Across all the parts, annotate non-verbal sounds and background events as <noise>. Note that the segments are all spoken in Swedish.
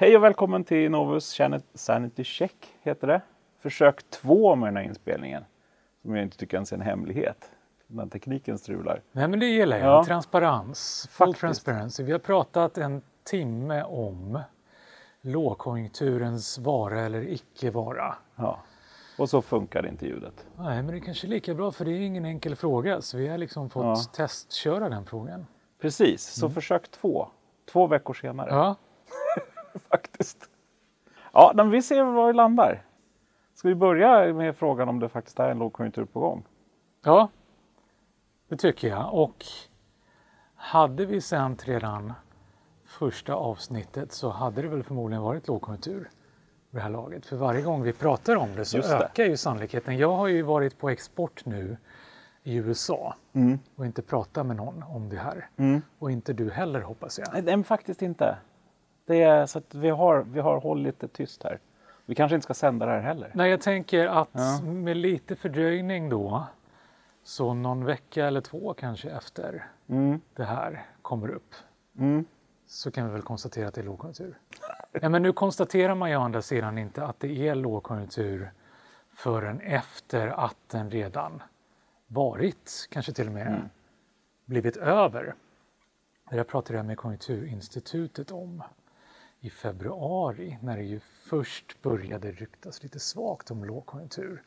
Hej och välkommen till Novus Sanity Check heter det. Försök två med den här inspelningen. Som jag inte tycker ens är en hemlighet. Den tekniken strular. Nej men det gillar jag. Ja. Transparens. Full Faktiskt. transparency. Vi har pratat en timme om lågkonjunkturens vara eller icke vara. Ja. Och så funkar inte ljudet. Nej, men det är kanske är lika bra för det är ingen enkel fråga så vi har liksom fått Ja. testköra den frågan. Precis, så försök två. Två veckor senare. Ja, <laughs> <laughs> Faktiskt. Ja, men vi ser var vi landar. Ska vi börja med frågan om det faktiskt är en lågkonjunktur på gång? ja det tycker jag. Och hade vi sänt redan första avsnittet så hade det väl förmodligen varit lågkonjunktur vid det här laget. För varje gång vi pratar om det så Just det. ökar ju sannolikheten. Jag har ju varit på export nu i USA och inte pratat med någon om det här. Och inte du heller hoppas jag. Nej, faktiskt inte. Det är så att vi har, vi har hållit det tyst här. Vi kanske inte ska sända det här heller. Nej, jag tänker att Ja. med lite fördröjning då, så någon vecka eller två kanske efter Mm. det här kommer upp, Mm. så kan vi väl konstatera att det är lågkonjunktur. Ja, men nu konstaterar man ju å andra sidan inte att det är lågkonjunktur förrän efter att den redan varit, kanske till och med blivit över. Det där pratade jag med Konjunkturinstitutet om i februari när det ju först började ryktas lite svagt om lågkonjunktur.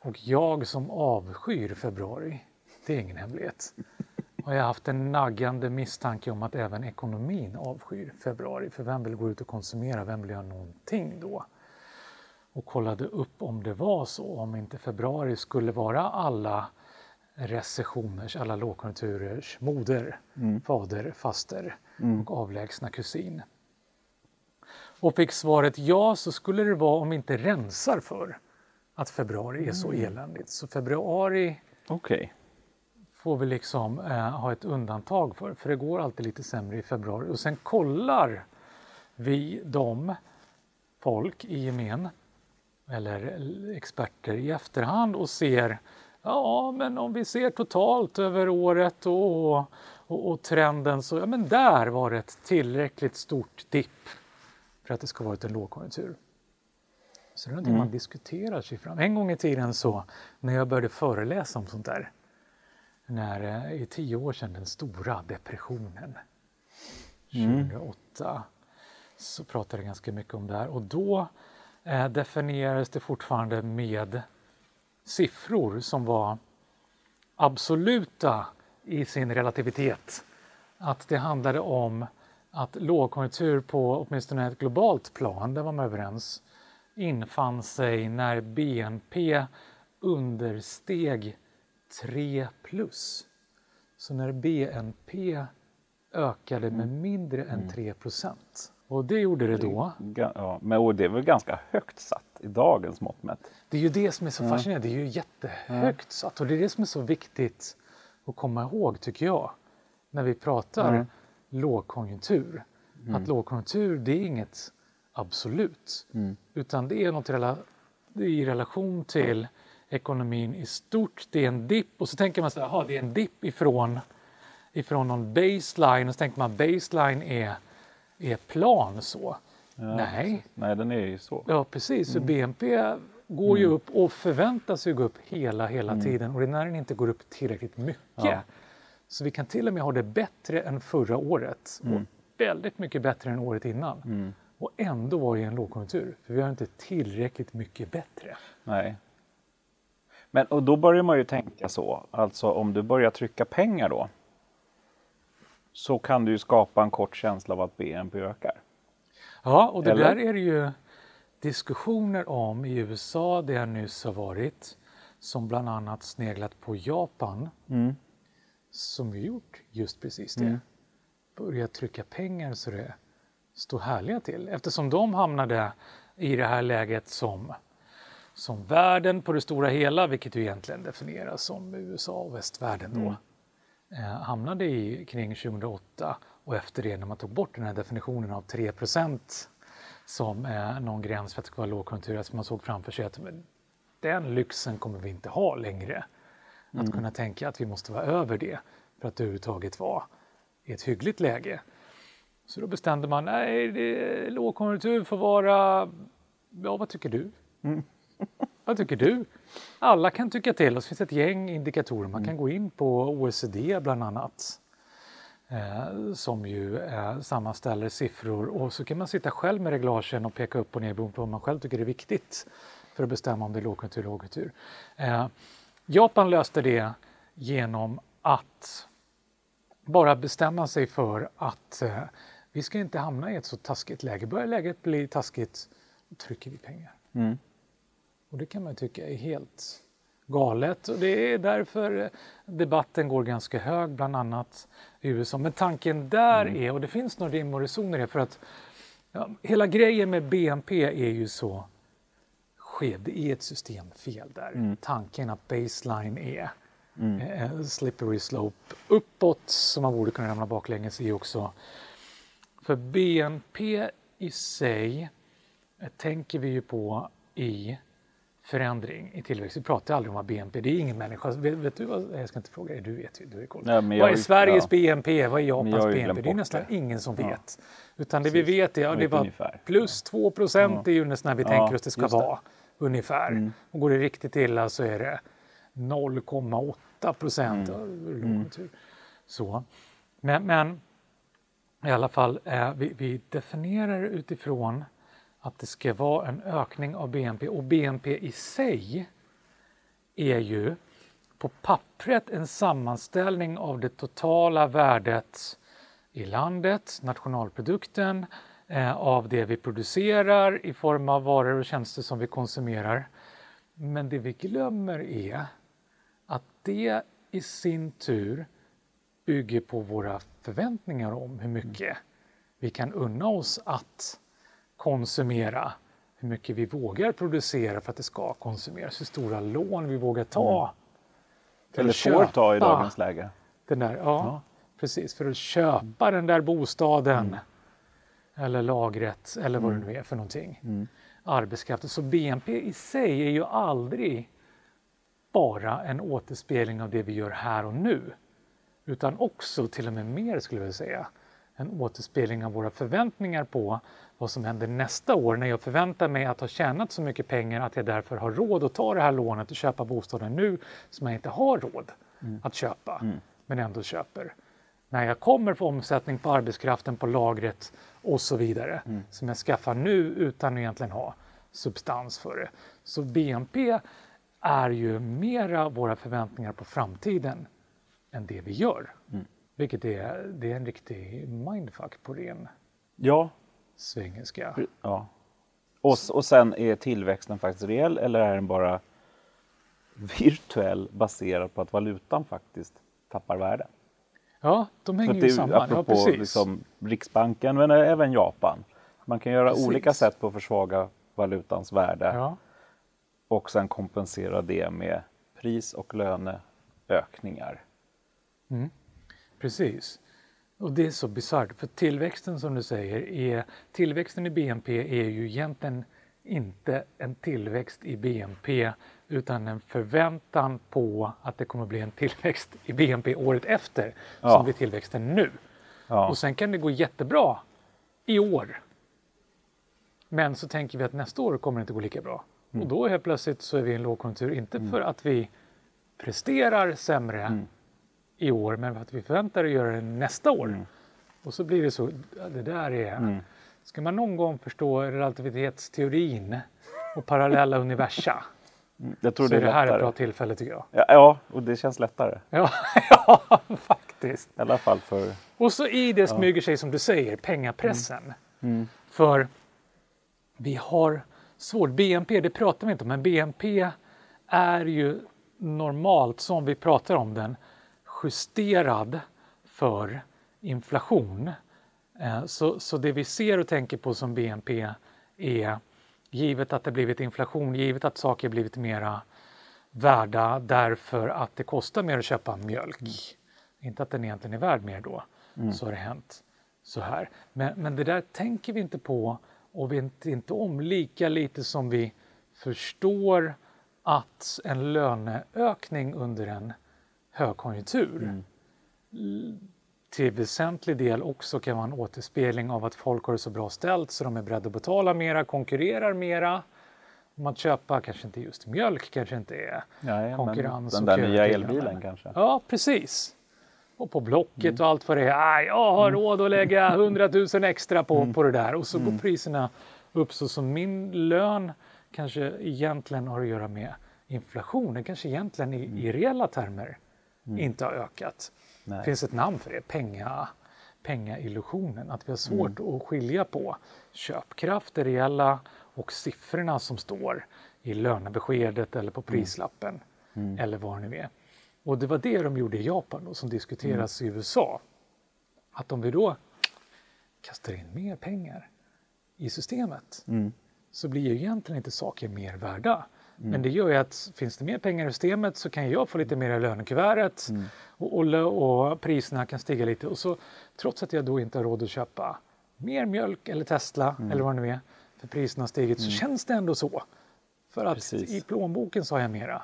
Och jag som avskyr februari, det är ingen hemlighet, har jag haft en naggande misstanke om att även ekonomin avskyr februari. För vem vill gå ut och konsumera? Vem vill göra någonting då? Och kollade upp om det var så, om inte februari skulle vara alla recessioners, alla lågkonjunkturers moder, fader, faster och avlägsna kusin. Och fick svaret ja, så skulle det vara om vi inte rensar för att februari är så eländigt. Så februari Okej. får vi liksom eh, ha ett undantag för, för det går alltid lite sämre i februari. Och sen kollar vi de folk i gemen, eller experter i efterhand och ser, ja men om vi ser totalt över året och, och, och trenden så, ja men där var det ett tillräckligt stort dipp för att det ska varit en lågkonjunktur. Så det är någonting man diskuterar sig fram. En gång i tiden så, när jag började föreläsa om sånt där, när, eh, i tio år sedan, den stora depressionen, 2008, så pratade jag ganska mycket om det här. Och då eh, definierades det fortfarande med siffror som var absoluta i sin relativitet. Att det handlade om att lågkonjunktur på åtminstone ett globalt plan, där var man överens, infann sig när BNP understeg 3 plus. Så när BNP ökade med mindre än 3 procent. Och det gjorde det då. Ja, men det är väl ganska högt satt i dagens mått mätt. Det är ju det som är så fascinerande. Det är ju jättehögt satt och det är det som är så viktigt att komma ihåg tycker jag. När vi pratar Mm. Lågkonjunktur. Att lågkonjunktur det är inget absolut. Utan det är något rela- det är i relation till ekonomin i stort. Det är en dipp och så tänker man så här, "Jaha, det är en dipp ifrån, ifrån någon baseline och så tänker man baseline är, är plan så. Nej, Nej, den är ju så. Ja, precis. Mm. För BNP går ju upp och förväntas ju gå upp hela, hela tiden. Och det är när den inte går upp tillräckligt mycket. Mm. Ja. Så vi kan till och med ha det bättre än förra året. Mm. Och väldigt mycket bättre än året innan. Och ändå var det en lågkonjunktur. För vi har inte tillräckligt mycket bättre. Nej. Men och då börjar man ju tänka så, alltså om du börjar trycka pengar då så kan du ju skapa en kort känsla av att BNP ökar. Ja, och det Eller? där är det ju diskussioner om i USA, det jag nyss har varit, som bland annat sneglat på Japan, som ju gjort just precis det. Börjat trycka pengar så det står härliga till, eftersom de hamnade i det här läget som, som världen på det stora hela, vilket ju egentligen definieras som USA och västvärlden då, eh, hamnade i kring 2008 och efter det när man tog bort den här definitionen av 3% som är någon gräns för att det ska vara lågkonjunktur, alltså man såg framför sig att men, den lyxen kommer vi inte ha längre. Att kunna tänka att vi måste vara över det för att överhuvudtaget vara i ett hyggligt läge. Så då bestämde man, nej, det, lågkonjunktur får vara, ja vad tycker du? <laughs> Vad tycker du? Alla kan tycka till och så finns det ett gäng indikatorer. Man kan gå in på OECD bland annat eh, som ju eh, sammanställer siffror och så kan man sitta själv med reglagen och peka upp och ner beroende på vad man själv tycker är viktigt för att bestämma om det är lågkonjunktur eller lågkonjunktur. Eh, Japan löste det genom att bara bestämma sig för att eh, vi ska inte hamna i ett så taskigt läge. Börjar läget bli taskigt, då trycker vi pengar. Mm. Och det kan man tycka är helt galet och det är därför debatten går ganska hög, bland annat i USA. Men tanken där Mm. är, och det finns nog rim och reson i det, för att ja, hela grejen med BNP är ju så skev. Det är ett systemfel där. Mm. Tanken att baseline är eh, slippery slope uppåt som man borde kunna ramla baklänges i också. För BNP i sig eh, tänker vi ju på i förändring i tillväxt. Vi pratar aldrig om vad BNP det är ingen människa. Vet, vet du vad, jag ska inte fråga dig, du vet ju, du är koll. Nej, vad är Sveriges ja. BNP? Vad är Japans BNP? Det är nästan det. ingen som Ja. vet. Utan det vi Precis. vet är, ja, det var plus 2 procent Ja. är ju nästan när vi tänker oss det ska just det. Ungefär. Mm. Och går det riktigt illa så är det 0,8 procent. Mm. Mm. Så. Men, men i alla fall, eh, vi, vi definierar utifrån att det ska vara en ökning av BNP och BNP i sig är ju på pappret en sammanställning av det totala värdet i landet, nationalprodukten, av det vi producerar i form av varor och tjänster som vi konsumerar. Men det vi glömmer är att det i sin tur bygger på våra förväntningar om hur mycket vi kan unna oss att konsumera, hur mycket vi vågar producera för att det ska konsumeras, hur stora lån vi vågar ta. för Eller får ta i dagens läge. Den där, ja, Ja. precis, för att köpa den där bostaden eller lagret eller vad det nu är för någonting. Arbetskraften. Så BNP i sig är ju aldrig bara en återspegling av det vi gör här och nu. Utan också, till och med mer skulle jag vilja säga, en återspegling av våra förväntningar på vad som händer nästa år när jag förväntar mig att ha tjänat så mycket pengar att jag därför har råd att ta det här lånet och köpa bostaden nu som jag inte har råd att köpa, men ändå köper. När jag kommer få omsättning på arbetskraften, på lagret och så vidare som jag skaffar nu utan att egentligen ha substans för det. Så BNP är ju mera våra förväntningar på framtiden än det vi gör. Vilket är, det är en riktig mindfuck på ren Ja, svengelska. ja. Och, och sen är tillväxten faktiskt reell eller är den bara virtuell baserad på att valutan faktiskt tappar värde? Ja, de hänger ju samman. Ja, apropå precis. liksom, Riksbanken men även Japan. Man kan göra Precis. olika sätt på att försvaga valutans värde Ja, och sen kompensera det med pris och löneökningar. precis. Och det är så bisarrt, för tillväxten som du säger, är, tillväxten i BNP är ju egentligen inte en tillväxt i BNP utan en förväntan på att det kommer bli en tillväxt i BNP året efter Ja. som blir tillväxten nu. Ja. Och sen kan det gå jättebra i år. Men så tänker vi att nästa år kommer det inte gå lika bra. Mm. Och då helt plötsligt så är vi i en lågkonjunktur, inte för att vi presterar sämre Mm. i år, men för att vi förväntar oss att göra det nästa år. Mm. Och så blir det så, det där är... Ska man någon gång förstå relativitetsteorin och parallella universa Jag tror så det är är det här ett lättare. bra tillfälle tycker jag. Ja, ja, och det känns lättare. Ja, <laughs> ja faktiskt. I alla fall för... Och så i det smyger sig, som du säger, pengapressen. För vi har svårt. BNP, det pratar vi inte om, men BNP är ju normalt, som vi pratar om den, justerad för inflation. Eh, Så, så det vi ser och tänker på som BNP är givet att det blivit inflation, givet att saker blivit mera värda därför att det kostar mer att köpa mjölk. Inte att den egentligen är värd mer då, så har det hänt så här. Men, men det där tänker vi inte på och vet inte om lika lite som vi förstår att en löneökning under en högkonjunktur l- till väsentlig del också kan vara en återspegling av att folk har det så bra ställt så de är beredda att betala mera, konkurrerar mera om att köpa, kanske inte just mjölk, kanske inte är Ja, konkurrens. den och där nya elbilen den. kanske. Ja, precis. Och på Blocket Mm. och allt vad det är. Ah, jag har råd att lägga <laughs> 100 000 extra på, Mm. på det där och så går priserna upp. Så som min lön kanske egentligen har att göra med inflationen, kanske egentligen i, i reella termer inte har ökat. Det Mm. Nej. finns ett namn för det, penga, pengaillusionen. Att vi har svårt Mm. att skilja på köpkraft, det reella och siffrorna som står i lönebeskedet eller på Mm. prislappen eller vad det nu är. Och det var det de gjorde i Japan då, som diskuteras i USA. Att om vi då kastar in mer pengar i systemet Mm. så blir ju egentligen inte saker mer värda. Men det gör ju att finns det mer pengar i systemet så kan jag få lite mer i lönekuvertet och, och, och priserna kan stiga lite. Och så trots att jag då inte har råd att köpa mer mjölk eller Tesla eller vad det nu är, för priserna har stigit, så känns det ändå så. För att Precis. i plånboken så har jag mera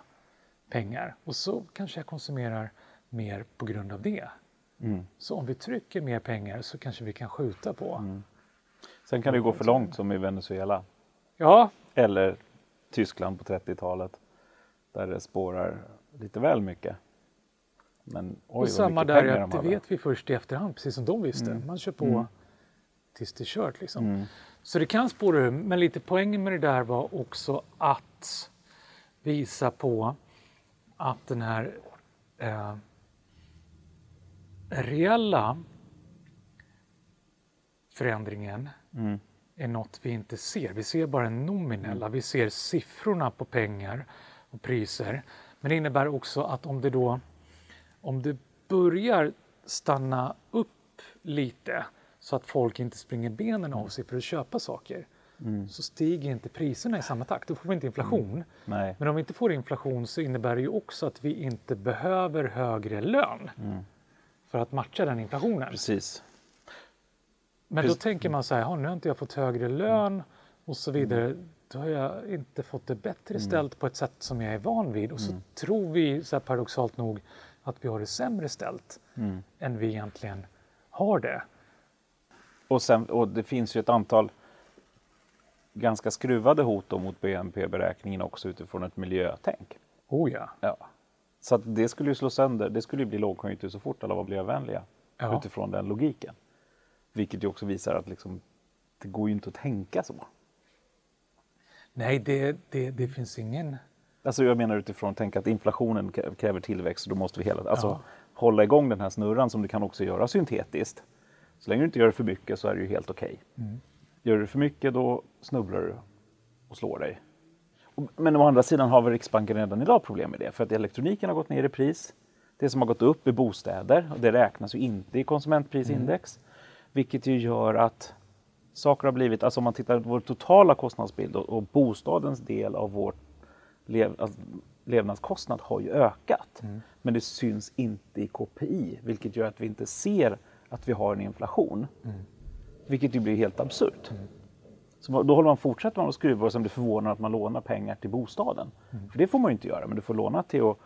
pengar och så kanske jag konsumerar mer på grund av det. Mm. Så om vi trycker mer pengar så kanske vi kan skjuta på. Sen kan det gå för långt som i Venezuela Ja, eller Tyskland på 30-talet där det spårar lite väl mycket. Men oj, och samma där, att de det vet vi först i efterhand, precis som de visste. Man kör på tills det är kört. Liksom. Mm. Så det kan spåra ur, men lite poängen med det där var också att visa på att den här eh, reella förändringen Mm. är något vi inte ser. Vi ser bara den nominella, vi ser siffrorna på pengar och priser. Men det innebär också att om det då om det börjar stanna upp lite så att folk inte springer benen av sig för att köpa saker så stiger inte priserna i samma takt. Då får vi inte inflation. Nej. Men om vi inte får inflation så innebär det ju också att vi inte behöver högre lön för att matcha den inflationen. Precis. Men då Precis. tänker man så här, "Ja, nu har inte jag fått högre lön och så vidare. Mm. Då har jag inte fått det bättre ställt på ett sätt som jag är van vid. Och så tror vi, så paradoxalt nog, att vi har det sämre ställt Mm. än vi egentligen har det. Och, sen, och det finns ju ett antal ganska skruvade hot mot BNP-beräkningen också utifrån ett miljötänk. Oh ja. Ja. Så det skulle ju slå sönder, det skulle ju bli lågkonjunktur så fort alla var miljövänliga Ja. utifrån den logiken. Vilket ju också visar att liksom, det går ju inte att tänka så. Nej, det, det, det finns ingen... Alltså jag menar utifrån att tänka att inflationen krä- kräver tillväxt och då måste vi hela alltså, Ja. hålla igång den här snurran som du kan också göra syntetiskt. Så länge du inte gör det för mycket så är det ju helt okej. Mm. Gör du för mycket då snubblar du och slår dig. Men å andra sidan har väl Riksbanken redan idag problem med det för att elektroniken har gått ner i pris. Det som har gått upp är bostäder och det räknas ju inte i konsumentprisindex. Vilket ju gör att saker har blivit, alltså om man tittar på vår totala kostnadsbild och, och bostadens del av vår lev, alltså, levnadskostnad har ju ökat. Men det syns inte i KPI, vilket gör att vi inte ser att vi har en inflation. Vilket ju blir helt absurt. Så då håller man, fortsätter man att skruva och sen blir förvånad att man lånar pengar till bostaden. För det får man ju inte göra, men du får låna till att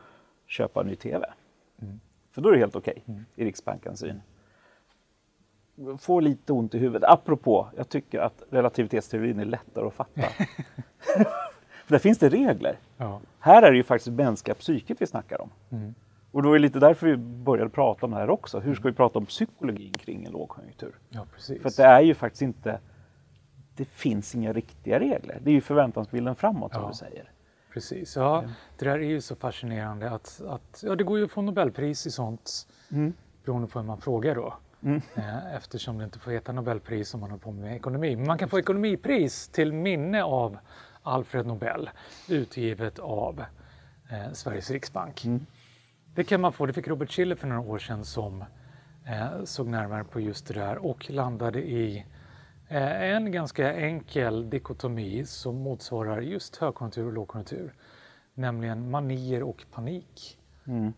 köpa en ny TV. För då är det helt okej i Riksbankens syn. Får lite ont i huvudet. Apropå, jag tycker att relativitetsteorin är lättare att fatta. <laughs> För där finns det regler. Ja. Här är det ju faktiskt mänskliga psyket vi snackar om. Och då är det lite därför vi började prata om det här också. Hur ska vi prata om psykologin kring en lågkonjunktur? ja, precis. För det är ju faktiskt inte, det finns inga riktiga regler. Det är ju förväntansbilden framåt som Ja. du säger. Precis, ja. Det där är ju så fascinerande att, att ja, det går ju att få Nobelpris i sånt beroende på hur man frågar då. Eh, Eftersom det inte får heta Nobelpris om man har på med ekonomi. Men man kan få ekonomipris till minne av Alfred Nobel utgivet av eh, Sveriges Riksbank. Det kan man få, det fick Robert Schiller för några år sedan som eh, såg närmare på just det där och landade i eh, en ganska enkel dikotomi som motsvarar just högkonjunktur och lågkonjunktur. Nämligen manier och panik.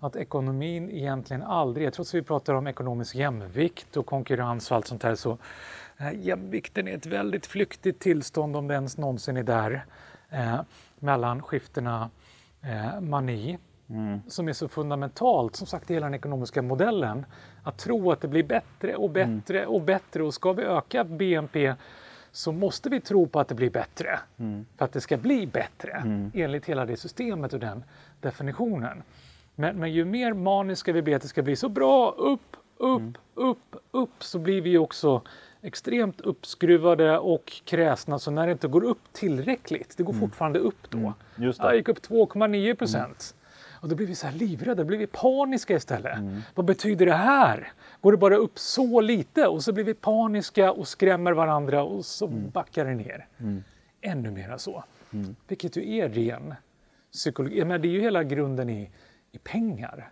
Att ekonomin egentligen aldrig, trots att vi pratar om ekonomisk jämvikt och konkurrens och allt sånt här, så jämvikten är ett väldigt flyktigt tillstånd om det ens någonsin är där. Eh, mellan skiftena eh, mani som är så fundamentalt, som sagt i hela den ekonomiska modellen. Att tro att det blir bättre och bättre och bättre och ska vi öka BNP så måste vi tro på att det blir bättre. För att det ska bli bättre enligt hela det systemet och den definitionen. Men, men ju mer maniska vi blir att det ska bli så bra, upp, upp, upp, upp, så blir vi också extremt uppskruvade och kräsna. Så när det inte går upp tillräckligt, det går fortfarande upp då. Just Ja, det. det gick upp 2,9 procent. Och då blir vi så här livrädda, blir vi paniska istället. Vad betyder det här? Går det bara upp så lite? Och så blir vi paniska och skrämmer varandra och så backar det ner. Ännu mera så. Vilket ju är ren psykologi. Men det är ju hela grunden i, i pengar.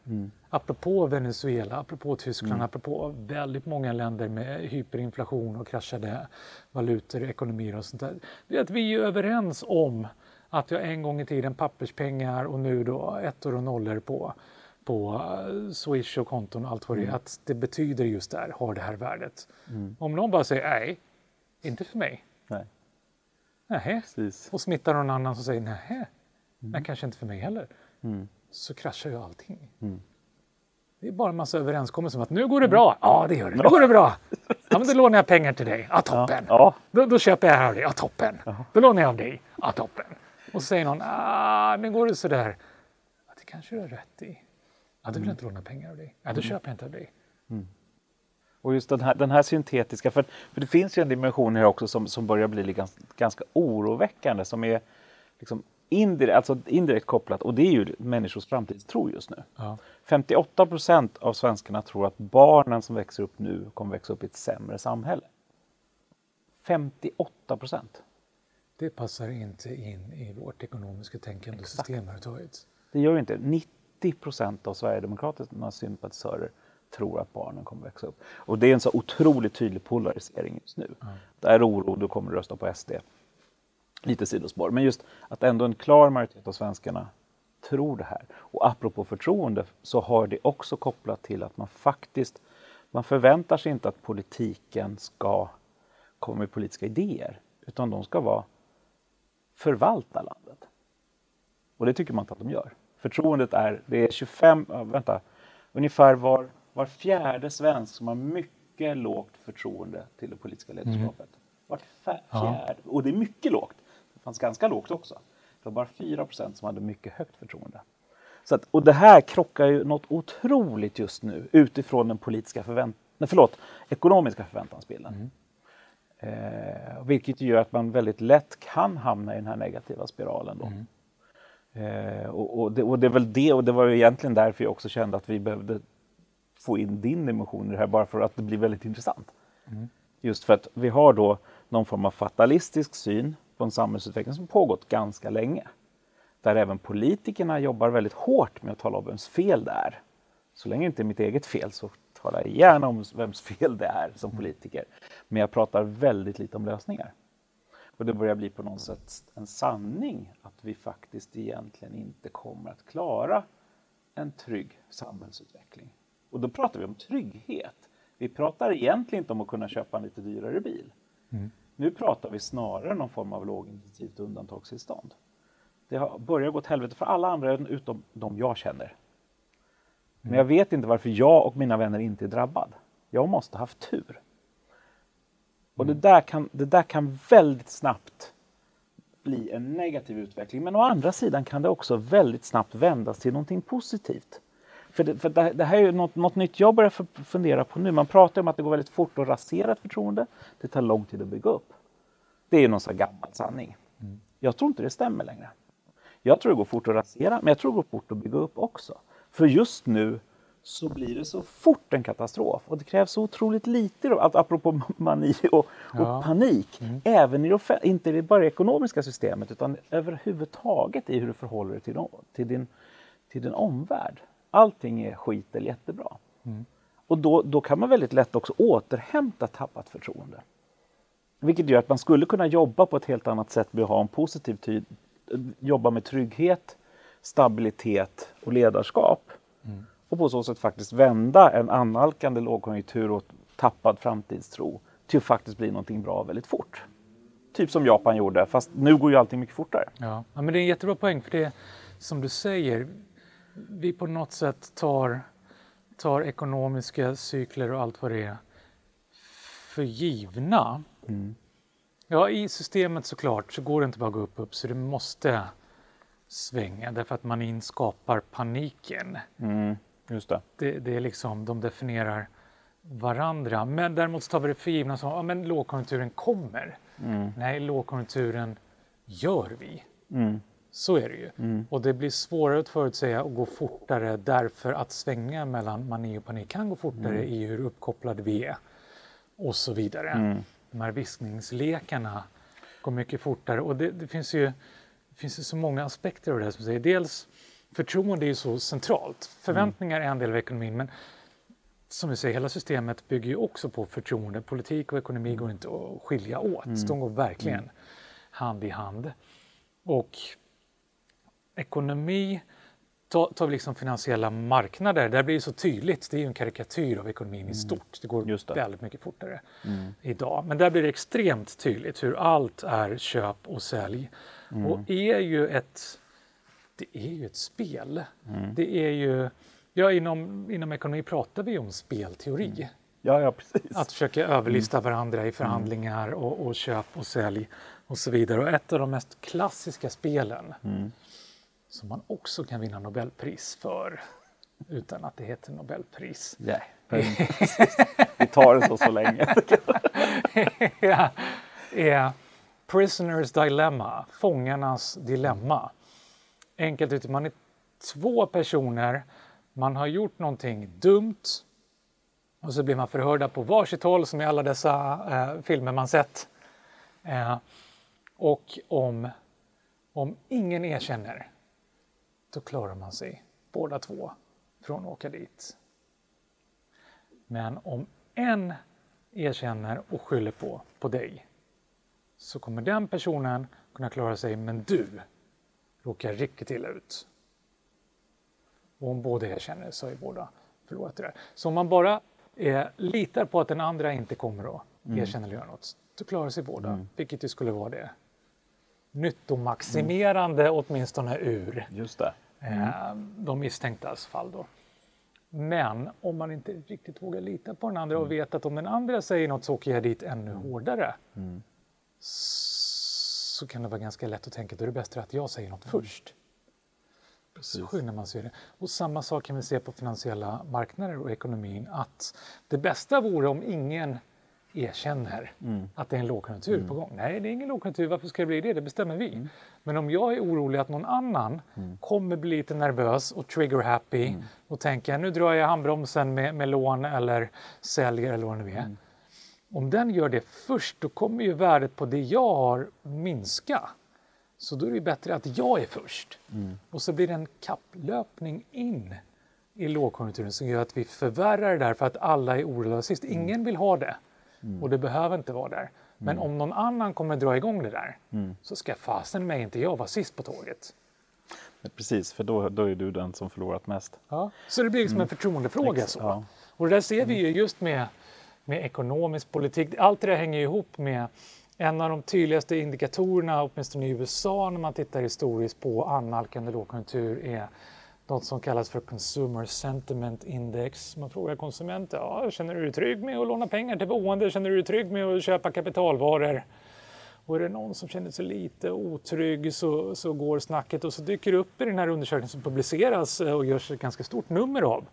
Apropå Venezuela, apropå Tyskland, apropå väldigt många länder med hyperinflation och kraschade valutor, ekonomier och sånt där. Det är att vi är överens om att har en gång i tiden papperspengar och nu då ettor och nollor på, på eh, Swish och konton och allt vad det är. Att det betyder just där, har det här värdet. Om någon bara säger nej, inte för mig. Nej, Nej. precis. Och smittar någon annan som säger nej, nej kanske inte för mig heller. Så kraschar ju allting. Det är bara en massa överenskommelser om att nu går det bra. Ja, det gör det. Nu går det bra. Ja, men då <laughs> lånar jag pengar till dig. Ja, toppen. Ja, Då, då köper jag här av dig. Ja, toppen. Då lånar jag av dig. Ja, toppen. Och så säger någon, ah, nu går det sådär. Ja, det kanske du har rätt i. Ja, då vill jag inte låna pengar av dig. Ja, då köper jag inte av dig. Och just den här, den här syntetiska, för, för det finns ju en dimension här också som, som börjar bli ganska, ganska oroväckande som är liksom indirekt, alltså indirekt kopplat och det är ju människors framtidstro just nu. Ja. 58 procent av svenskarna tror att barnen som växer upp nu kommer växa upp i ett sämre samhälle. 58 procent. Det passar inte in i vårt ekonomiska tänkande system överhuvudtaget. Det gör ju inte. 90 procent av Sverigedemokraternas sympatisörer tror att barnen kommer växa upp. Och det är en så otroligt tydlig polarisering just nu. Där oro, då kommer du rösta på SD. Lite sidospår. Men just att ändå en klar majoritet av svenskarna tror det här. Och apropå förtroende så har det också kopplat till att man faktiskt, man förväntar sig inte att politiken ska komma med politiska idéer. Utan de ska vara förvalta landet. Och det tycker man inte att de gör. Förtroendet är, det är 25, ja, vänta, ungefär var, var fjärde svensk som har mycket lågt förtroende till det politiska ledarskapet. Var fa- fjärde, och det är mycket lågt. Fanns ganska lågt också. Det var bara 4 procent som hade mycket högt förtroende. Så att, och det här krockar ju något otroligt just nu utifrån den politiska förvänt nej, förlåt, ekonomiska förväntansbilden. Eh, vilket gör att man väldigt lätt kan hamna i den här negativa spiralen. Då. Eh, och, och, det, och det är väl det, och det var ju egentligen därför jag också kände att vi behövde få in din dimension i det här, bara för att det blir väldigt intressant. Just för att vi har då någon form av fatalistisk syn på en samhällsutveckling som pågått ganska länge. Där även politikerna jobbar väldigt hårt med att tala om vems fel det är. Så länge det inte är mitt eget fel så talar jag gärna om vems fel det är som politiker. Men jag pratar väldigt lite om lösningar. Och det börjar bli på något sätt en sanning att vi faktiskt egentligen inte kommer att klara en trygg samhällsutveckling. Och då pratar vi om trygghet. Vi pratar egentligen inte om att kunna köpa en lite dyrare bil. Mm. Nu pratar vi snarare någon form av lågintensivt undantagstillstånd. Det har börjat gå åt helvete för alla andra utom de jag känner. Men jag vet inte varför jag och mina vänner inte är drabbad. Jag måste ha haft tur. Och det, där kan, det där kan väldigt snabbt bli en negativ utveckling. Men å andra sidan kan det också väldigt snabbt vändas till någonting positivt. För det, för det, det här är ju något, något nytt jag börjar fundera på nu. Man pratar om att det går väldigt fort att rasera ett förtroende. Det tar lång tid att bygga upp. Det är ju någon sån gammal sanning. Jag tror inte det stämmer längre. Jag tror det går fort att rasera, men jag tror det går fort att bygga upp också. För just nu så blir det så fort en katastrof och det krävs så otroligt lite, då, apropå mani och, och Ja. panik, även i det, inte bara i ekonomiska systemet utan överhuvudtaget i hur du förhåller dig till, till, din, till din omvärld. Allting är skit eller jättebra. Och då, då kan man väldigt lätt också återhämta tappat förtroende. Vilket gör att man skulle kunna jobba på ett helt annat sätt med att ha en positiv tid, jobba med trygghet, stabilitet och ledarskap. Och på så sätt faktiskt vända en annalkande lågkonjunktur och tappad framtidstro till att faktiskt bli någonting bra väldigt fort. Typ som Japan gjorde, fast nu går ju allting mycket fortare. Ja, ja men det är en jättebra poäng för det som du säger. Vi på något sätt tar, tar ekonomiska cykler och allt vad det är för givna. Mm. Ja, i systemet såklart så går det inte bara att gå upp, upp så det måste svänga därför att man inskapar paniken. Mm. Just det. Det, det är liksom, de definierar varandra. Men däremot så tar vi det för givna som, ja men lågkonjunkturen kommer. Mm. Nej, lågkonjunkturen gör vi. Mm. Så är det ju. Mm. Och det blir svårare att förutsäga och gå fortare därför att svänga mellan mani och panik kan gå fortare i hur uppkopplade vi är och så vidare. Mm. De här viskningslekarna går mycket fortare och det, det finns ju det finns ju så många aspekter av det här som säger. Dels förtroende är ju så centralt. Förväntningar är en del av ekonomin men som vi säger, hela systemet bygger ju också på förtroende. Politik och ekonomi går inte att skilja åt. De går verkligen hand i hand. Och ekonomi tar tar vi liksom finansiella marknader. Där blir det så tydligt. Det är ju en karikatyr av ekonomin i stort. Det går Just det. väldigt mycket fortare idag. Men där blir det extremt tydligt hur allt är köp och sälj. Och är ju ett, det är ju ett spel. Det är ju, ja, inom, inom ekonomi pratar vi om spelteori. Ja, ja, precis. Att försöka överlista varandra i förhandlingar och, och köp och sälj och så vidare. Och ett av de mest klassiska spelen som man också kan vinna Nobelpris för utan att det heter Nobelpris. Nej. <laughs> Vi tar det så, så länge. <laughs> är, är Prisoners Dilemma, fångarnas dilemma. Enkelt uttryckt, man är två personer, man har gjort någonting dumt och så blir man förhörda på varsitt håll som i alla dessa eh, filmer man sett. Eh, och om, om ingen erkänner, då klarar man sig båda två från att åka dit. Men om en erkänner och skyller på, på dig så kommer den personen kunna klara sig, men du råkar riktigt illa ut. Och om båda erkänner så är båda förlorat det där. Så om man bara eh, litar på att den andra inte kommer att erkänna eller göra något, då klarar sig båda, vilket ju skulle vara det nyttomaximerande åtminstone ur Just det. Eh, de misstänktas fall. Då. Men om man inte riktigt vågar lita på den andra och vet att om den andra säger något så åker jag dit ännu hårdare. Så kan det vara ganska lätt att tänka att då är det bättre att jag säger något först. Så skyndar man sig det. Och samma sak kan vi se på finansiella marknader och ekonomin att det bästa vore om ingen erkänner att det är en lågkonjunktur på gång. Nej, det är ingen lågkonjunktur. Varför ska det bli det? Det bestämmer vi. Men om jag är orolig att någon annan kommer bli lite nervös och trigger happy och tänker nu drar jag handbromsen med, med lån eller säljer eller vad det nu är. Om den gör det först, då kommer ju värdet på det jag har minska. Så då är det bättre att jag är först. Och så blir det en kapplöpning in i lågkonjunkturen som gör att vi förvärrar det där för att alla är oroliga sist. Ingen vill ha det och det behöver inte vara där. Men om någon annan kommer dra igång det där så ska fasen mig inte jag vara sist på tåget. Precis, för då, då är du den som förlorat mest. Ja. Så det blir liksom en förtroendefråga. Ex- Så. ja. Och det där ser vi ju just med, med ekonomisk politik. Allt det där hänger ihop med en av de tydligaste indikatorerna, åtminstone i USA när man tittar historiskt på annalkande lågkonjunktur är något som kallas för Consumer Sentiment Index. Man frågar konsumenter, ja, känner du dig trygg med att låna pengar till boende? Känner du dig trygg med att köpa kapitalvaror? Och är det någon som känner sig lite otrygg så, så går snacket och så dyker det upp i den här undersökningen som publiceras eh, och görs ett ganska stort nummer av.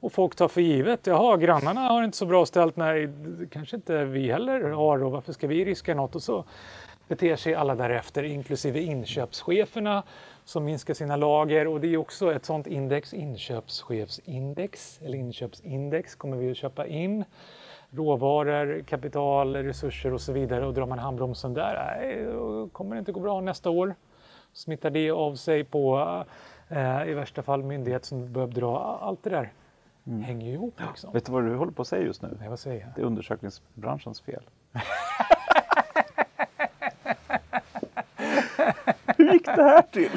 Och folk tar för givet, jaha grannarna har inte så bra ställt, nej det kanske inte vi heller har och varför ska vi riska något? Och så beter sig alla därefter, inklusive inköpscheferna som minskar sina lager och det är också ett sådant index, inköpschefsindex eller inköpsindex kommer vi att köpa in råvaror, kapital, resurser och så vidare och drar man handbromsen där, nej, då kommer det inte gå bra nästa år. Smittar det av sig på eh, i värsta fall myndighet som behöver dra, allt det där hänger ju ihop. Liksom. Vet du vad du håller på att säga just nu? Nej, vad säger jag? Det är undersökningsbranschens fel. <laughs> gick det här till?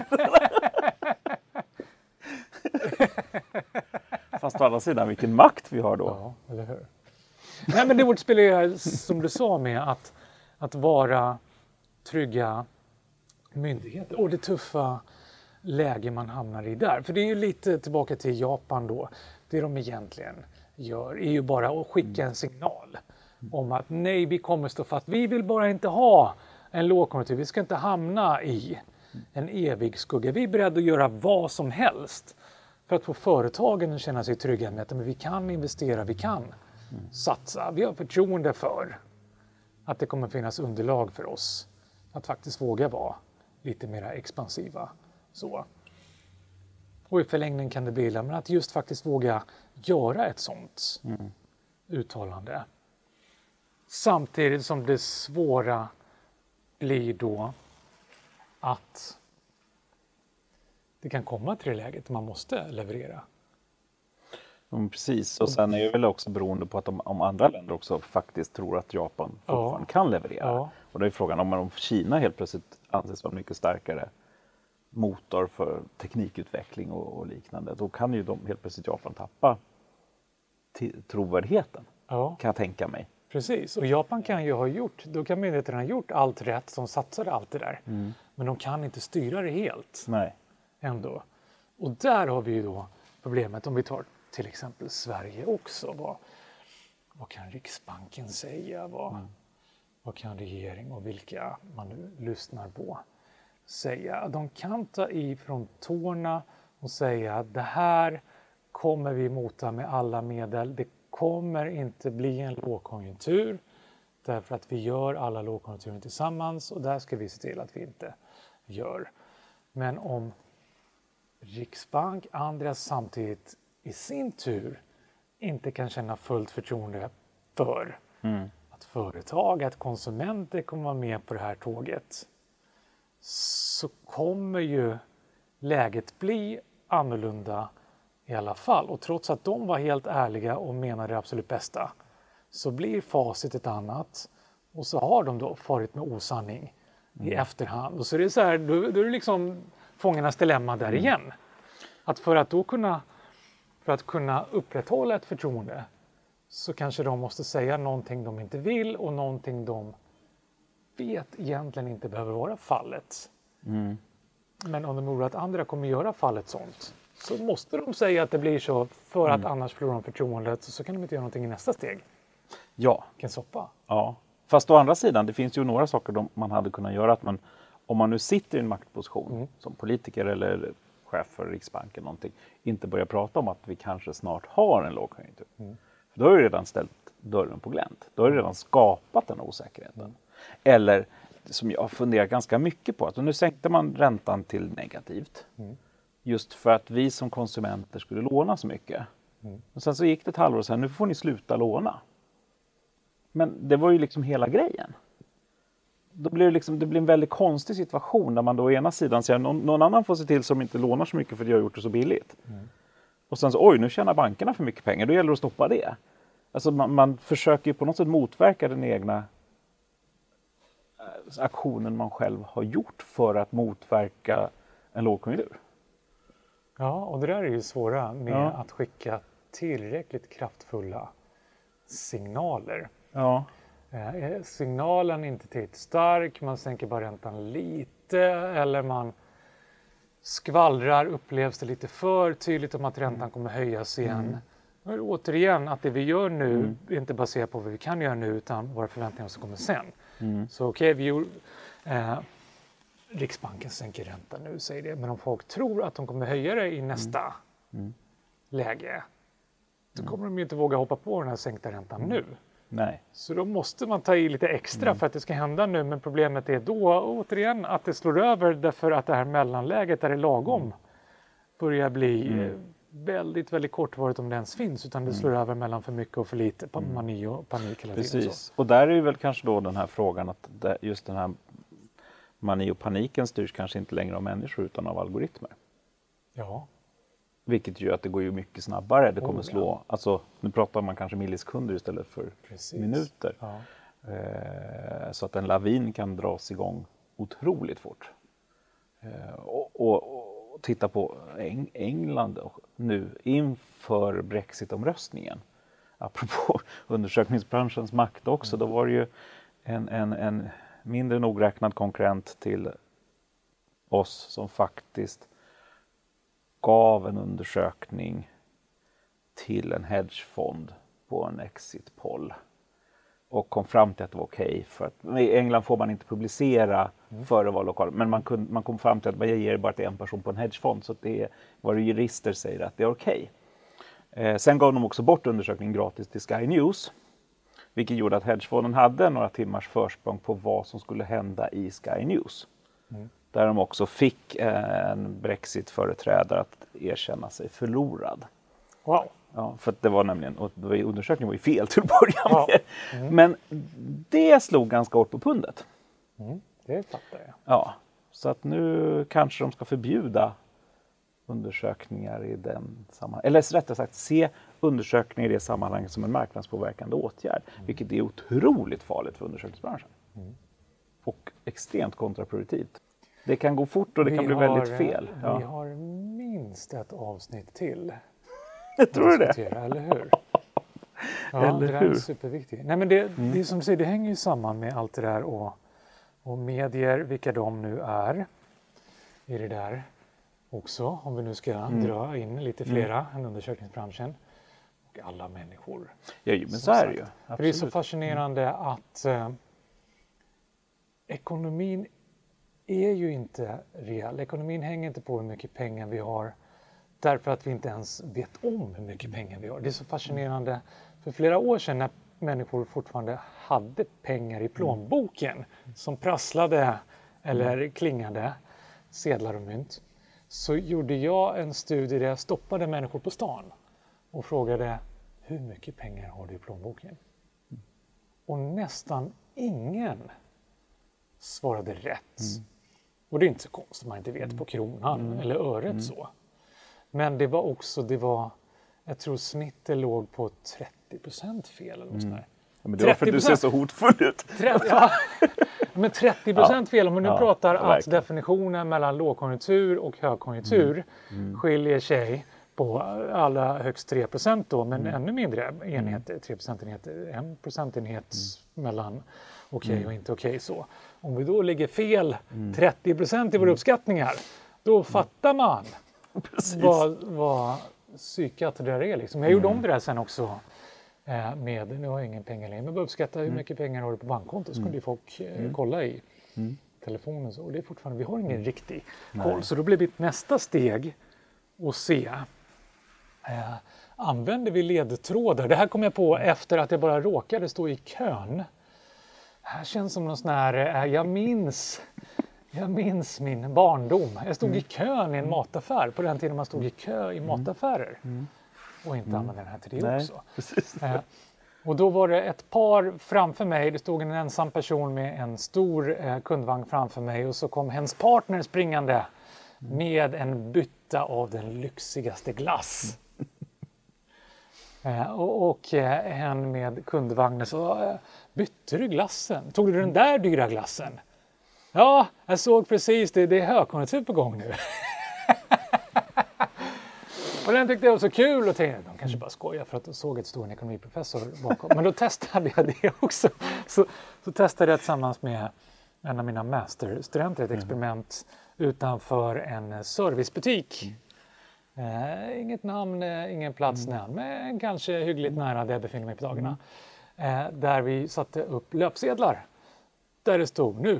<laughs> Fast å andra sidan, vilken makt vi har då. Ja, eller hur? Nej, men det återspeglar ju som du sa med att, att vara trygga myndigheter och det tuffa läge man hamnar i där. För det är ju lite tillbaka till Japan då. Det de egentligen gör är ju bara att skicka en signal om att nej, vi kommer stå fast. Vi vill bara inte ha en lågkonjunktur. Vi ska inte hamna i en evig skugga. Vi är beredda att göra vad som helst för att få företagen att känna sig trygga med att men vi kan investera, vi kan satsa. Vi har förtroende för att det kommer finnas underlag för oss att faktiskt våga vara lite mer expansiva. Så. Och i förlängningen kan det bli illa, men att just faktiskt våga göra ett sånt mm. uttalande. Samtidigt som det svåra blir då att det kan komma till det läget man måste leverera. Mm, precis, och sen är det väl också beroende på att om, om andra länder också faktiskt tror att Japan fortfarande ja. kan leverera. Ja. Och då är frågan om, om Kina helt plötsligt anses vara mycket starkare motor för teknikutveckling och, och, liknande, då kan ju de helt plötsligt Japan tappa trovärdigheten, ja. kan jag tänka mig. Precis, och Japan kan ju ha gjort, då kan myndigheterna ha gjort allt rätt som satsade allt det där. Mm. Men de kan inte styra det helt. Nej. Ändå. Och där har vi ju då problemet om vi tar till exempel Sverige också. Vad, vad kan Riksbanken säga? Vad, mm. vad kan regering och vilka man nu lyssnar på säga? De kan ta i från tårna och säga att det här kommer vi mota med alla medel. Det kommer inte bli en lågkonjunktur därför att vi gör alla lågkonjunkturer tillsammans och där ska vi se till att vi inte gör. Men om Riksbank, andra samtidigt i sin tur inte kan känna fullt förtroende för mm. att företag, att konsumenter kommer vara med på det här tåget så kommer ju läget bli annorlunda i alla fall. Och trots att de var helt ärliga och menade det absolut bästa så blir facit ett annat och så har de då farit med osanning. I efterhand. Och så är det så här, då, då är det liksom fångarnas dilemma där mm. igen. Att för att då kunna, för att kunna upprätthålla ett förtroende så kanske de måste säga någonting de inte vill och någonting de vet egentligen inte behöver vara fallet. Mm. Men om de tror att andra kommer göra fallet sånt så måste de säga att det blir så för att mm. annars förlorar de förtroendet så kan de inte göra någonting i nästa steg. Ja. Vilken soppa. Ja. Fast å andra sidan, det finns ju några saker man hade kunnat göra. Att man, om man nu sitter i en maktposition mm. som politiker eller chef för Riksbanken någonting, inte börja prata om att vi kanske snart har en lågkonjunktur. Mm. För då har du redan ställt dörren på glänt. Då har du redan skapat den osäkerheten. Mm. Eller som jag har funderat ganska mycket på, att nu sänkte man räntan till negativt. Mm. Just för att vi som konsumenter skulle låna så mycket. Mm. Och sen så gick det ett halvår och sen nu får ni sluta låna. Men det var ju liksom hela grejen. Då blir det, liksom, det blir en väldigt konstig situation där man då å ena sidan säger någon, någon annan får se till som inte lånar så mycket för att jag har gjort det så billigt. Mm. Och sen så oj, nu tjänar bankerna för mycket pengar, då gäller det att stoppa det. Alltså man, man försöker ju på något sätt motverka den egna eh, aktionen man själv har gjort för att motverka en lågkonjunktur. Ja, och det där är ju svåra med ja. att skicka tillräckligt kraftfulla signaler. Ja. Eh, signalen inte tillräckligt stark, man sänker bara räntan lite eller man skvallrar, upplevs det lite för tydligt om att räntan kommer höjas igen. Mm. Återigen, att det vi gör nu mm. är inte baserat på vad vi kan göra nu utan våra förväntningar som kommer sen. Mm. Så okej, okay, eh, Riksbanken sänker räntan nu, säger det. Men om folk tror att de kommer höja det i nästa mm. mm. läge, då mm. kommer de ju inte våga hoppa på den här sänkta räntan mm. nu. Nej. Så då måste man ta i lite extra mm. för att det ska hända nu. Men problemet är då återigen att det slår över därför att det här mellanläget där det är lagom mm. börjar bli mm. väldigt, väldigt kortvarigt om det ens finns. Utan det slår mm. över mellan för mycket och för lite, mani och panik hela Precis. tiden. Precis, och där är väl kanske då den här frågan att just den här mani och paniken styrs kanske inte längre av människor utan av algoritmer. Ja. Vilket gör att det går ju mycket snabbare. Det kommer oh, slå, ja. alltså, nu pratar man kanske millisekunder istället för Precis. minuter. Ja. Eh, så att en lavin kan dras igång otroligt fort. Eh, och, och, och, titta på Eng England nu inför Brexitomröstningen. Apropå <laughs> undersökningsbranschens makt också, mm. då var det ju en, en, en mindre nogräknad konkurrent till oss som faktiskt gav en undersökning till en hedgefond på en exit poll och kom fram till att det var okej. Okay för att, I England får man inte publicera mm. före vallokalen, men man, kunde, man kom fram till att man ger bara till en person på en hedgefond, så det är vad jurister säger att det är okej. Okay. Eh, sen gav de också bort undersökningen gratis till Sky News, vilket gjorde att hedgefonden hade några timmars försprång på vad som skulle hända i Sky News. Mm. Där de också fick en Brexit-företrädare att erkänna sig förlorad. Wow. Ja, för det var nämligen, och undersökningen var ju fel till att börja ja. med. Mm. Men det slog ganska hårt på pundet. Mm, det fattar jag. Ja, så att nu kanske de ska förbjuda undersökningar i den sammanhanget. Eller rättare sagt se undersökningar i det sammanhanget som en marknadspåverkande åtgärd. Mm. Vilket är otroligt farligt för undersökningsbranschen. Mm. Och extremt kontraproduktivt. Det kan gå fort och det vi kan bli har, väldigt fel. Ja. Vi har minst ett avsnitt till jag <laughs> tror det. Eller hur? <laughs> Ja, eller det hur? är superviktigt. Nej, men det, mm. det som du säger, det hänger ju samman med allt det där och, och medier, vilka de nu är i det där också, om vi nu ska mm. dra in lite mm. flera mm. än undersökningsbranschen. Och alla människor. Ja, men så är det ju. För det är så fascinerande att eh, ekonomin är ju inte reell. Ekonomin hänger inte på hur mycket pengar vi har därför att vi inte ens vet om hur mycket pengar vi har. Det är så fascinerande. För flera år sedan när människor fortfarande hade pengar i plånboken som prasslade eller klingade, sedlar och mynt, så gjorde jag en studie där jag stoppade människor på stan och frågade hur mycket pengar har du i plånboken? Och nästan ingen svarade rätt. Mm. Och det är inte så konstigt man inte vet på kronan mm. eller öret mm. så. Men det var också, det var, jag tror snittet låg på 30 procent fel eller något mm. Ja, men det var för att du ser så hotfull ut. 30, ja. <laughs> Men 30 procent fel, om man nu ja, pratar att definitionen mellan lågkonjunktur och högkonjunktur mm. Mm. skiljer sig på allra högst 3 procent då, men mm. ännu mindre enheter, 3 procentenheter, en procentenhet mm. mellan okej okay och inte okej okay, så. Om vi då ligger fel 30 procent i våra uppskattningar, då fattar man <laughs> vad, vad psykat det där är. Liksom. Jag gjorde mm. om det där sen också eh, med, nu har jag ingen pengar längre, men bara uppskatta hur mm. mycket pengar har du på bankkontot så kunde ju folk eh, mm. kolla i mm. telefonen. Så. Och det är fortfarande, vi har ingen riktig koll. Så då blev mitt nästa steg att se eh, Använder vi ledtrådar? Det här kom jag på efter att jag bara råkade stå i kön. Det här känns som någon sån här, eh, jag minns jag minns min barndom. Jag stod mm. i kön i en mataffär på den tiden man stod i kö i mm. mataffärer. Mm. Och inte mm. använde den här till det Nej, också. Eh, och då var det ett par framför mig. Det stod en ensam person med en stor eh, kundvagn framför mig och så kom hens partner springande mm. med en bytta av den lyxigaste glass. <laughs> Eh, och, och eh, hen med kundvagnen sa, eh, bytte du glassen? Tog du den där dyra glassen? Ja, jag såg precis det. Det är högkonjunktur på gång nu. <laughs> och den tyckte jag var så kul och tänkte de kanske bara skojar för att de såg ett stor ekonomiprofessor bakom. Men då testade jag det också. Så, så testade jag tillsammans med en av mina masterstudenter ett mm. experiment mm. utanför en servicebutik. Mm. Eh, inget namn, eh, ingen plats mm. namn, men kanske hyggligt nära där jag befinner mig på dagarna. Mm. Eh, där vi satte upp löpsedlar där det stod nu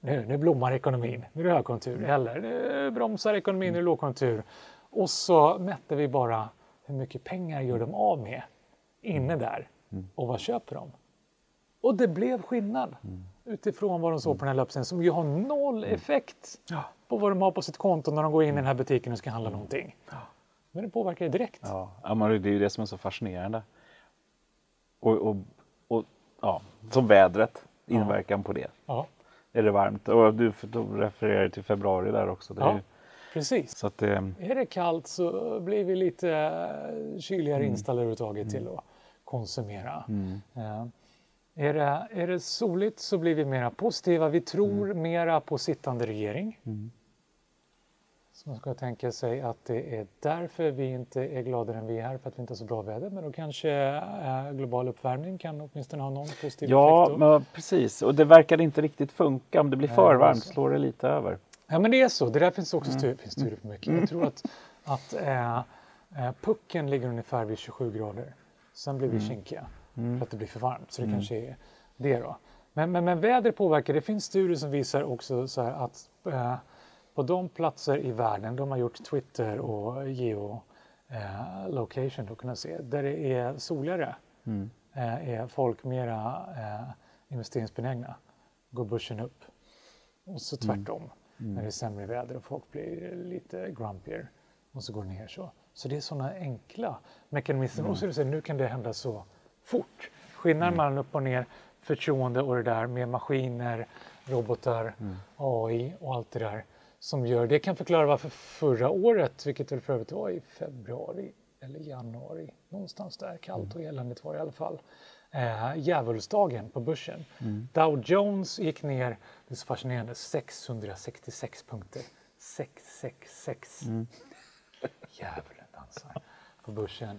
nu, nu blommar ekonomin, nu är det högkonjunktur. Mm. Eller nu bromsar ekonomin, nu är det lågkonjunktur. Och så mätte vi bara hur mycket pengar gör de av med inne där mm. och vad köper de? Och det blev skillnad mm. utifrån vad de såg på den här löpsedeln som ju har noll effekt på vad de har på sitt konto när de går in i den här butiken och ska handla någonting. Men det påverkar ju direkt. Ja, det är ju det som är så fascinerande. Och, och, och ja, som vädret, inverkan på det. Ja är det varmt. Och du refererar till februari där också. Ja, är, precis. Så att det, är det kallt så blir vi lite eh, kyligare mm. inställda överhuvudtaget mm. till att konsumera. Mm. Ja. Är, det, är det soligt så blir vi mera positiva. Vi tror mm. mera på sittande regering. Mm. Så man ska tänka sig att det är därför vi inte är gladare än vi är, för att vi inte har så bra väder. Men då kanske äh, global uppvärmning kan åtminstone ha någon positiv ja, effekt. Ja, precis. Och det verkar inte riktigt funka. Om det blir för varmt slår det lite över. Ja, men det är så. Det där finns också mm. studier på mycket. Jag tror att, att eh, eh, pucken ligger ungefär vid 27 grader. Sen blir vi Mm. kinkiga för att det blir för varmt. Så det kanske är det då. Men, men, men väder påverkar. Det finns studier som visar också så här att eh, på de platser i världen, de har gjort Twitter och geo eh, kunna se, där det är soligare Mm. eh, är folk mera eh, investeringsbenägna. Går börsen upp. Och så tvärtom när det är sämre väder och folk blir lite grumpier och så går det ner så. Så det är sådana enkla mekanismer. Och så så, här, nu kan det hända så fort. Skillnaden mellan upp och ner, förtroende och det där med maskiner, robotar, AI och allt det där som gör, det kan förklara varför förra året, vilket väl för övrigt var i februari eller januari, någonstans där, kallt och eländigt var det i alla fall, eh, djävulsdagen på börsen. Dow Jones gick ner, det är så fascinerande, 666 punkter. 666. Djävulen dansar på börsen.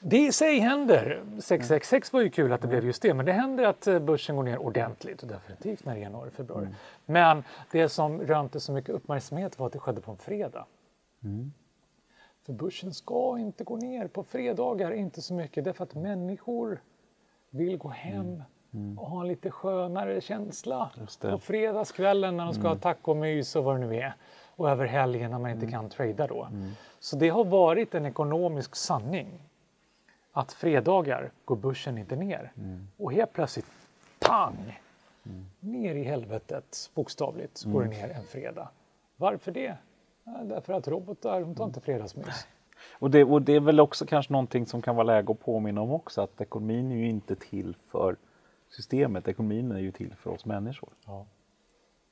Det i sig händer. 666 var ju kul att det blev just det, men det händer att eh, börsen går ner ordentligt och definitivt när det är januari, februari. Men det som rönte så mycket uppmärksamhet var att det skedde på en fredag. För börsen ska inte gå ner på fredagar, inte så mycket, därför att människor vill gå hem och ha en lite skönare känsla på fredagskvällen när de ska ha tacomys och vad det nu är. Och över helgen när man inte kan trada då. Så det har varit en ekonomisk sanning att fredagar går börsen inte ner. Och helt plötsligt, pang! Ner i helvetet, bokstavligt, går det ner en fredag. Varför det? Därför att robotar, de tar inte fredagsmys. <laughs> Och det, och det är väl också kanske någonting som kan vara läge att påminna om också, att ekonomin är ju inte till för systemet, ekonomin är ju till för oss människor. Ja.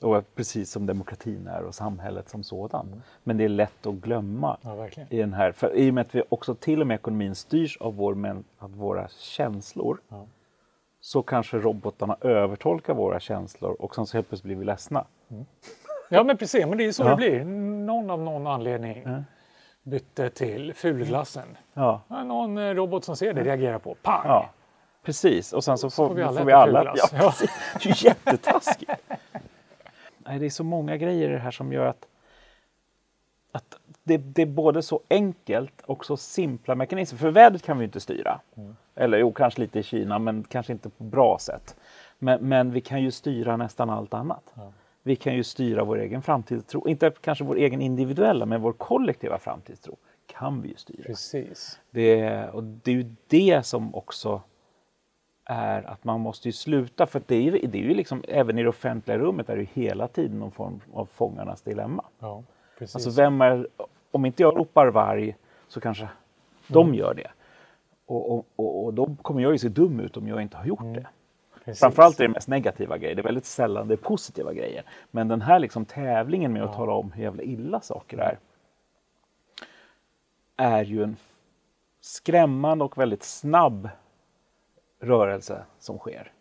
Och precis som demokratin är och samhället som sådan. Men det är lätt att glömma Ja, i den här, för i och med att vi också till och med ekonomin styrs av, vår, av våra känslor Ja. så kanske robotarna övertolkar våra känslor och sen så helt plötsligt blir vi ledsna. Ja, men precis, men det är så Ja. det blir. Någon av någon anledning bytte till fulglassen. Ja, någon eh, robot som ser det reagerar på, pang! precis. Och sen så, får, får vi alla får vi alla... Ja. Det är ju jättetaskigt. <laughs> Nej, det är så många grejer i det här som gör att, att det, det är både så enkelt och så simpla mekanismer. För vädret kan vi ju inte styra. Eller jo, kanske lite i Kina, men kanske inte på bra sätt. Men, men vi kan ju styra nästan allt annat. Vi kan ju styra vår egen framtidstro. Inte kanske vår egen individuella, men vår kollektiva framtidstro kan vi ju styra. Precis. Det, och det är ju det som också är att man måste ju sluta, för det är ju, det är ju liksom, även i det offentliga rummet är det ju hela tiden någon form av fångarnas dilemma. Ja, precis. Alltså vem är, om inte jag ropar varg så kanske de gör det. Och, och, och, och då kommer jag ju se dum ut om jag inte har gjort det. precis. Framförallt är det mest negativa grejer, det är väldigt sällan det är positiva grejer. Men den här liksom tävlingen med att tala om hur jävla illa saker är, är ju en skrämmande och väldigt snabb rörelse som sker.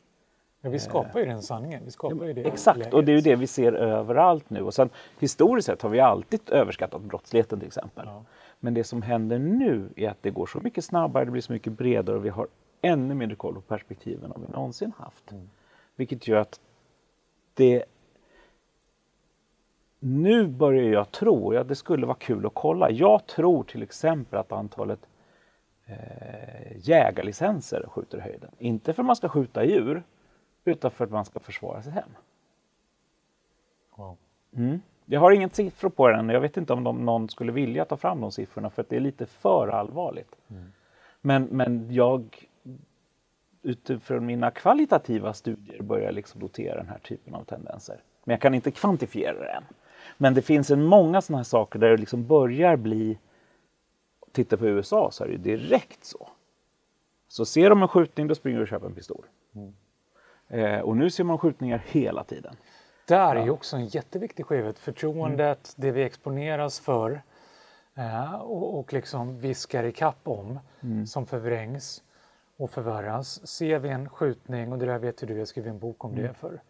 Ja, vi skapar ju den sanningen. Vi skapar ju det Exakt, läget. och det är ju det vi ser överallt nu. Och sen historiskt sett har vi alltid överskattat brottsligheten till exempel. Ja. Men det som händer nu är att det går så mycket snabbare, det blir så mycket bredare och vi har ännu mindre koll på perspektiven än vi någonsin haft. Mm. Vilket gör att det nu börjar jag tro, ja det skulle vara kul att kolla. Jag tror till exempel att antalet eh, jägarlicenser skjuter i höjden. Inte för att man ska skjuta djur, utan för att man ska försvara sig hem. Wow. Mm. Jag har inget siffror på den. Jag vet inte om de, någon skulle vilja ta fram de siffrorna för att det är lite för allvarligt. Men, men jag utifrån mina kvalitativa studier börjar liksom notera den här typen av tendenser. Men jag kan inte kvantifiera det än. Men det finns en många sådana här saker där det liksom börjar bli Titta på USA så är det ju direkt så. Så ser de en skjutning då springer du och köper en pistol. Eh, och nu ser man skjutningar hela tiden. Där är ju också en jätteviktig skevhet. Förtroendet, det vi exponeras för eh, och, och liksom viskar i kapp om som förvrängs och förvärras. Ser vi en skjutning, och det där vet du, jag skrev en bok om det för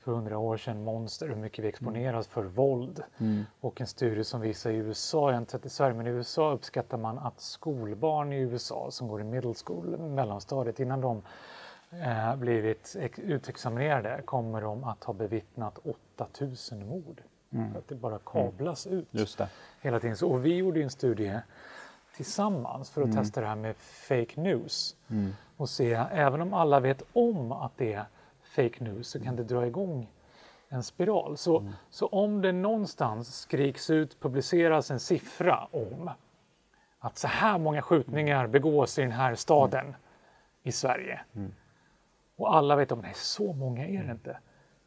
för hundra år sedan, Monster, hur mycket vi exponeras för våld. Och en studie som visar i USA, jag har inte sett i Sverige, men i USA uppskattar man att skolbarn i USA som går i middle school, mellanstadiet, innan de eh, blivit ex- utexaminerade kommer de att ha bevittnat 8000 mord. För att det bara kablas ut Just det. hela tiden. Så, och vi gjorde en studie tillsammans för att Mm. testa det här med fake news och se, även om alla vet om att det är fake news så kan det dra igång en spiral. Så, Mm. så om det någonstans skriks ut, publiceras en siffra om att så här många skjutningar begås i den här staden i Sverige och alla vet om nej, så många är det inte,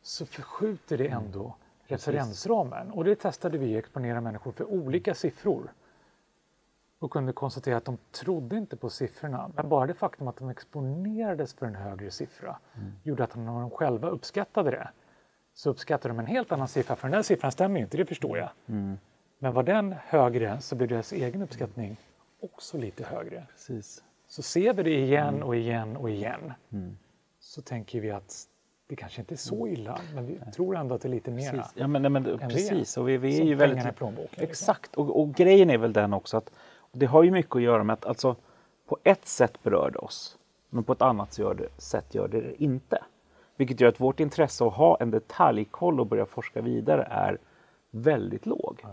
så förskjuter det ändå referensramen. Och det testade vi, exponera människor för olika siffror och kunde konstatera att de trodde inte på siffrorna. Men bara det faktum att de exponerades för en högre siffra gjorde att när de själva uppskattade det så uppskattade de en helt annan siffra, för den där siffran stämmer ju inte, det förstår jag. Men var den högre så blir deras egen uppskattning också lite högre. Precis. Så ser vi det igen och igen och igen så tänker vi att det kanske inte är så illa, men vi tror ändå att det är lite mera. Precis. Ja, men, nej, men, det. precis. Och vi, vi är ju väldigt... i plånboken, liksom. Exakt. Och, och grejen är väl den också att det har ju mycket att göra med att alltså, på ett sätt berör det oss, men på ett annat gör det, sätt gör det det inte. Vilket gör att vårt intresse att ha en detaljkoll och börja forska vidare är väldigt låg.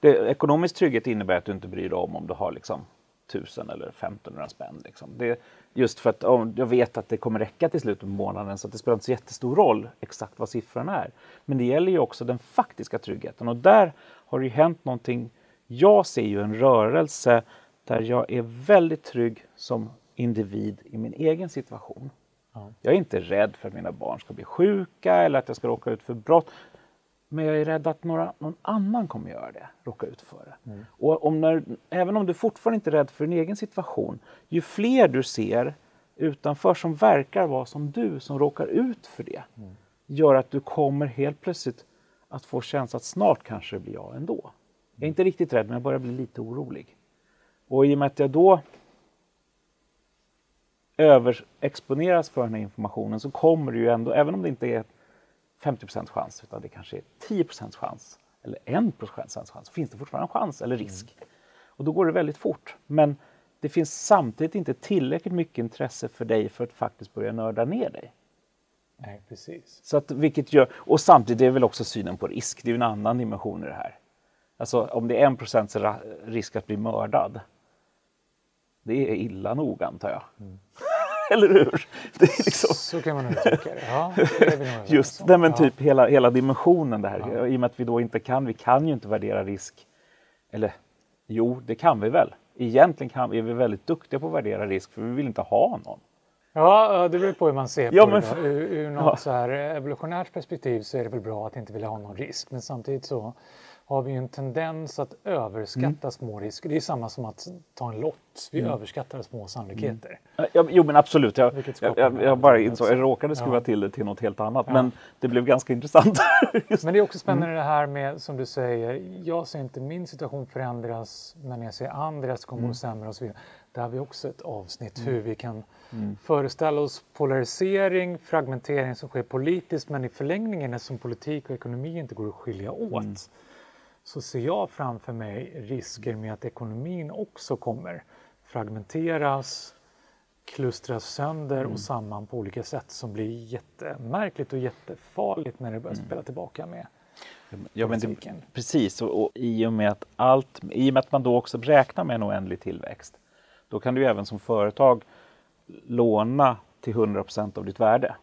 Det, ekonomisk trygghet innebär att du inte bryr dig om om du har liksom 1000 eller 1500 spänn. Liksom. Det, just för att om, jag vet att det kommer räcka till slutet på månaden så att det spelar inte så jättestor roll exakt vad siffran är. Men det gäller ju också den faktiska tryggheten och där har det ju hänt någonting. Jag ser ju en rörelse där jag är väldigt trygg som individ i min egen situation. Jag är inte rädd för att mina barn ska bli sjuka eller att jag ska råka ut för brott. Men jag är rädd att några, någon annan kommer göra det, råka ut för det. Och om när, även om du fortfarande inte är rädd för din egen situation, ju fler du ser utanför som verkar vara som du, som råkar ut för det, gör att du kommer helt plötsligt att få känslan att snart kanske det blir jag ändå. Jag är inte riktigt rädd, men jag börjar bli lite orolig. Och i och med att jag då överexponeras för den här informationen så kommer det ju ändå, även om det inte är 50 chans utan det kanske är 10 chans eller 1 chans, så finns det fortfarande en chans eller risk. Och då går det väldigt fort. Men det finns samtidigt inte tillräckligt mycket intresse för dig för att faktiskt börja nörda ner dig. Nej, precis. Så att, vilket gör, och samtidigt är det väl också synen på risk, det är ju en annan dimension i det här. Alltså om det är en procents risk att bli mördad, det är illa nog antar jag. <laughs> Eller hur? Det är liksom, Så kan man uttrycka det. Ja, det <laughs> just nej, men Ja. typ hela, hela dimensionen där. I och med att vi då inte kan, vi kan ju inte värdera risk. Eller jo, det kan vi väl. Egentligen kan, är vi väldigt duktiga på att värdera risk för vi vill inte ha någon. Ja, ja, det beror på hur man ser Ja, på men- det. Ur, ur något Ja. så här evolutionärt perspektiv så är det väl bra att inte vilja ha någon risk. Men samtidigt så har vi en tendens att överskatta Mm. små risker. Det är samma som att ta en lott. Vi överskattar små sannolikheter. Ja, jo men absolut, jag, jag, jag, jag bara insåg, jag råkade skruva Ja. till det till något helt annat. Men det blev ganska intressant. <laughs> Men det är också spännande Mm. det här med, som du säger, jag ser inte min situation förändras, men jag ser andras kommer Mm. gå sämre och så vidare. Där har vi också ett avsnitt hur vi kan föreställa oss polarisering, fragmentering som sker politiskt, men i förlängningen eftersom politik och ekonomi inte går att skilja åt, Mm. Så ser jag framför mig risker med att ekonomin också kommer fragmenteras, klustras sönder Mm. och samman på olika sätt som blir jättemärkligt och jättefarligt när det Mm. börjar spela tillbaka med. Ja, men det, precis, och, och i, och med att allt, i och med att man då också räknar med en oändlig tillväxt, då kan du även som företag låna till 100% av ditt värde.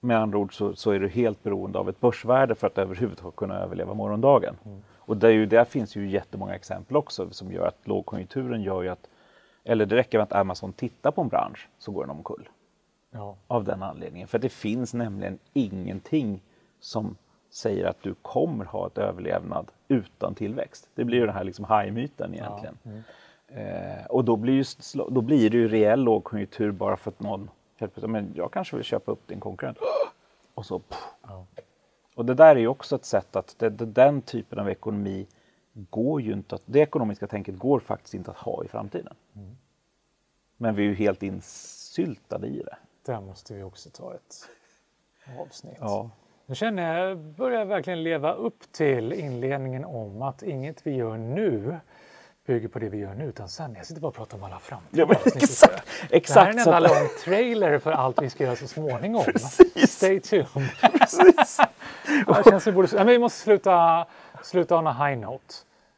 Med andra ord så, så är du helt beroende av ett börsvärde för att överhuvudtaget kunna överleva morgondagen. Och där, är ju, där finns ju jättemånga exempel också som gör att lågkonjunkturen gör ju att, eller det räcker med att Amazon tittar på en bransch så går den omkull Ja, av den anledningen. För det finns nämligen ingenting som säger att du kommer ha ett överlevnad utan tillväxt. Det blir ju den här liksom hajmyten egentligen. Eh, och då blir, ju, då blir det ju reell lågkonjunktur bara för att någon helt plötsligt, men jag kanske vill köpa upp din konkurrent. <gasps> Och så pff. Och det där är ju också ett sätt att det, det, den typen av ekonomi går ju inte att, det ekonomiska tänket går faktiskt inte att ha i framtiden. Men vi är ju helt insyltade i det. där måste vi också ta ett avsnitt. Ja. Nu känner jag, börjar verkligen leva upp till inledningen om att inget vi gör nu bygger på det vi gör nu, utan sen. Jag sitter bara och pratar om alla framtida Ja, avsnitt. exakt, Det här är exakt. en enda lång trailer för allt vi ska göra så småningom. Precis. Stay tuned. Precis. känns som vi, borde, ja, men vi måste sluta, sluta on a high note.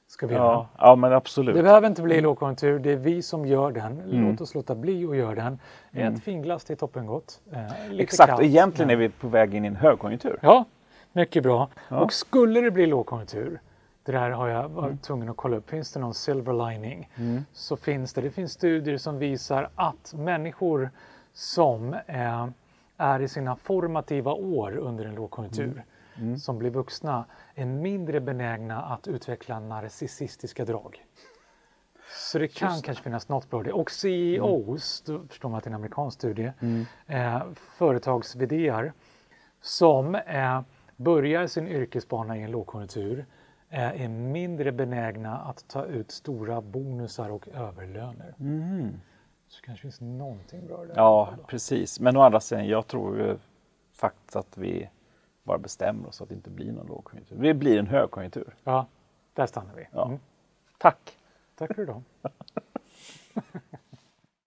Ska vi göra. Ja, ja men absolut. Det behöver inte bli lågkonjunktur, det är vi som gör den. Låt oss låta bli att göra den. Ett finglas till toppengott. Eh, Exakt, kallt, och egentligen men- är vi på väg in i en högkonjunktur. Ja, mycket bra. Och skulle det bli lågkonjunktur, det där har jag varit tvungen att kolla upp, finns det någon silver lining? Så finns det, det finns studier som visar att människor som eh, är i sina formativa år under en lågkonjunktur, som blir vuxna, är mindre benägna att utveckla narcissistiska drag. Så det kan kanske finnas något bra i det. Och CEOs, då förstår man att det är en amerikansk studie, eh, företags som eh, börjar sin yrkesbana i en lågkonjunktur är mindre benägna att ta ut stora bonusar och överlöner. Så det kanske finns någonting bra det. Ja, precis. Men å andra sidan, jag tror faktiskt att vi bara bestämmer oss att det inte blir någon lågkonjunktur. Det blir en högkonjunktur. ja där stannar vi. Ja. Mm. Tack! Tack för idag. <laughs>